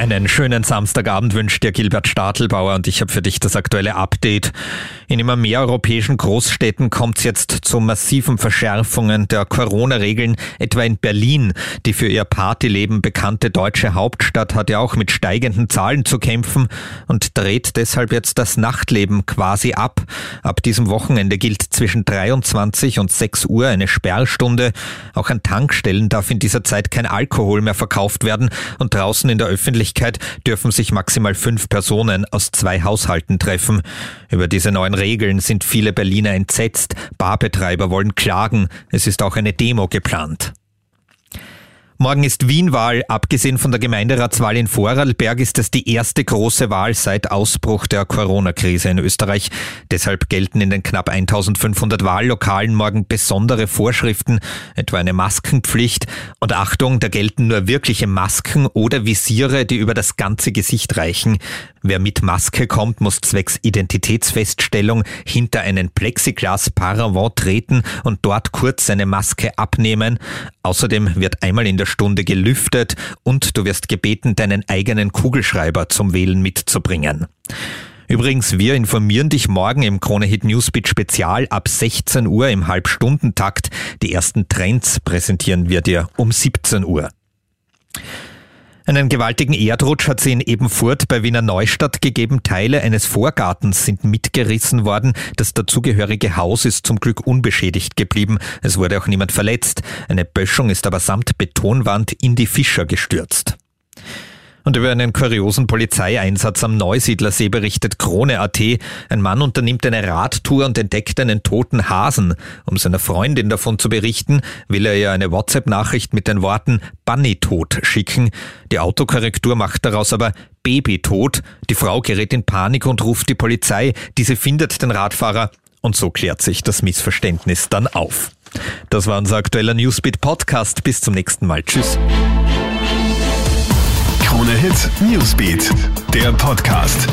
Einen schönen Samstagabend wünscht dir Gilbert Stadelbauer und ich habe für dich das aktuelle Update. In immer mehr europäischen Großstädten kommt es jetzt zu massiven Verschärfungen der Corona-Regeln, etwa in Berlin. Die für ihr Partyleben bekannte deutsche Hauptstadt hat ja auch mit steigenden Zahlen zu kämpfen und dreht deshalb jetzt das Nachtleben quasi ab. Ab diesem Wochenende gilt zwischen 23 und 6 Uhr eine Sperrstunde. Auch an Tankstellen darf in dieser Zeit kein Alkohol mehr verkauft werden und draußen in der Öffentlichkeit Öffentlichkeit dürfen sich maximal fünf Personen aus zwei Haushalten treffen. Über diese neuen Regeln sind viele Berliner entsetzt. Barbetreiber wollen klagen. Es ist auch eine Demo geplant. Morgen ist Wienwahl. Abgesehen von der Gemeinderatswahl in Vorarlberg ist es die erste große Wahl seit Ausbruch der Corona-Krise in Österreich. Deshalb gelten in den knapp 1500 Wahllokalen morgen besondere Vorschriften, etwa eine Maskenpflicht. Und Achtung, da gelten nur wirkliche Masken oder Visiere, die über das ganze Gesicht reichen. Wer mit Maske kommt, muss zwecks Identitätsfeststellung hinter einen Plexiglas-Paravent treten und dort kurz seine Maske abnehmen. Außerdem wird einmal in der Stunde gelüftet und du wirst gebeten, deinen eigenen Kugelschreiber zum Wählen mitzubringen. Übrigens, wir informieren dich morgen im Krone Hit Newsbeat Spezial ab 16 Uhr im Halbstundentakt. Die ersten Trends präsentieren wir dir um 17 Uhr. Einen gewaltigen Erdrutsch hat sie in Ebenfurt bei Wiener Neustadt gegeben. Teile eines Vorgartens sind mitgerissen worden. Das dazugehörige Haus ist zum Glück unbeschädigt geblieben. Es wurde auch niemand verletzt. Eine Böschung ist aber samt Betonwand in die Fischer gestürzt. Und über einen kuriosen Polizeieinsatz am Neusiedlersee berichtet Krone.at. Ein Mann unternimmt eine Radtour und entdeckt einen toten Hasen. Um seiner Freundin davon zu berichten, will er ihr eine WhatsApp-Nachricht mit den Worten Bunny-Tot schicken. Die Autokorrektur macht daraus aber Baby-Tot. Die Frau gerät in Panik und ruft die Polizei. Diese findet den Radfahrer und so klärt sich das Missverständnis dann auf. Das war unser aktueller Newsbeat Podcast. Bis zum nächsten Mal. Tschüss. Krone Hit Newsbeat, der Podcast.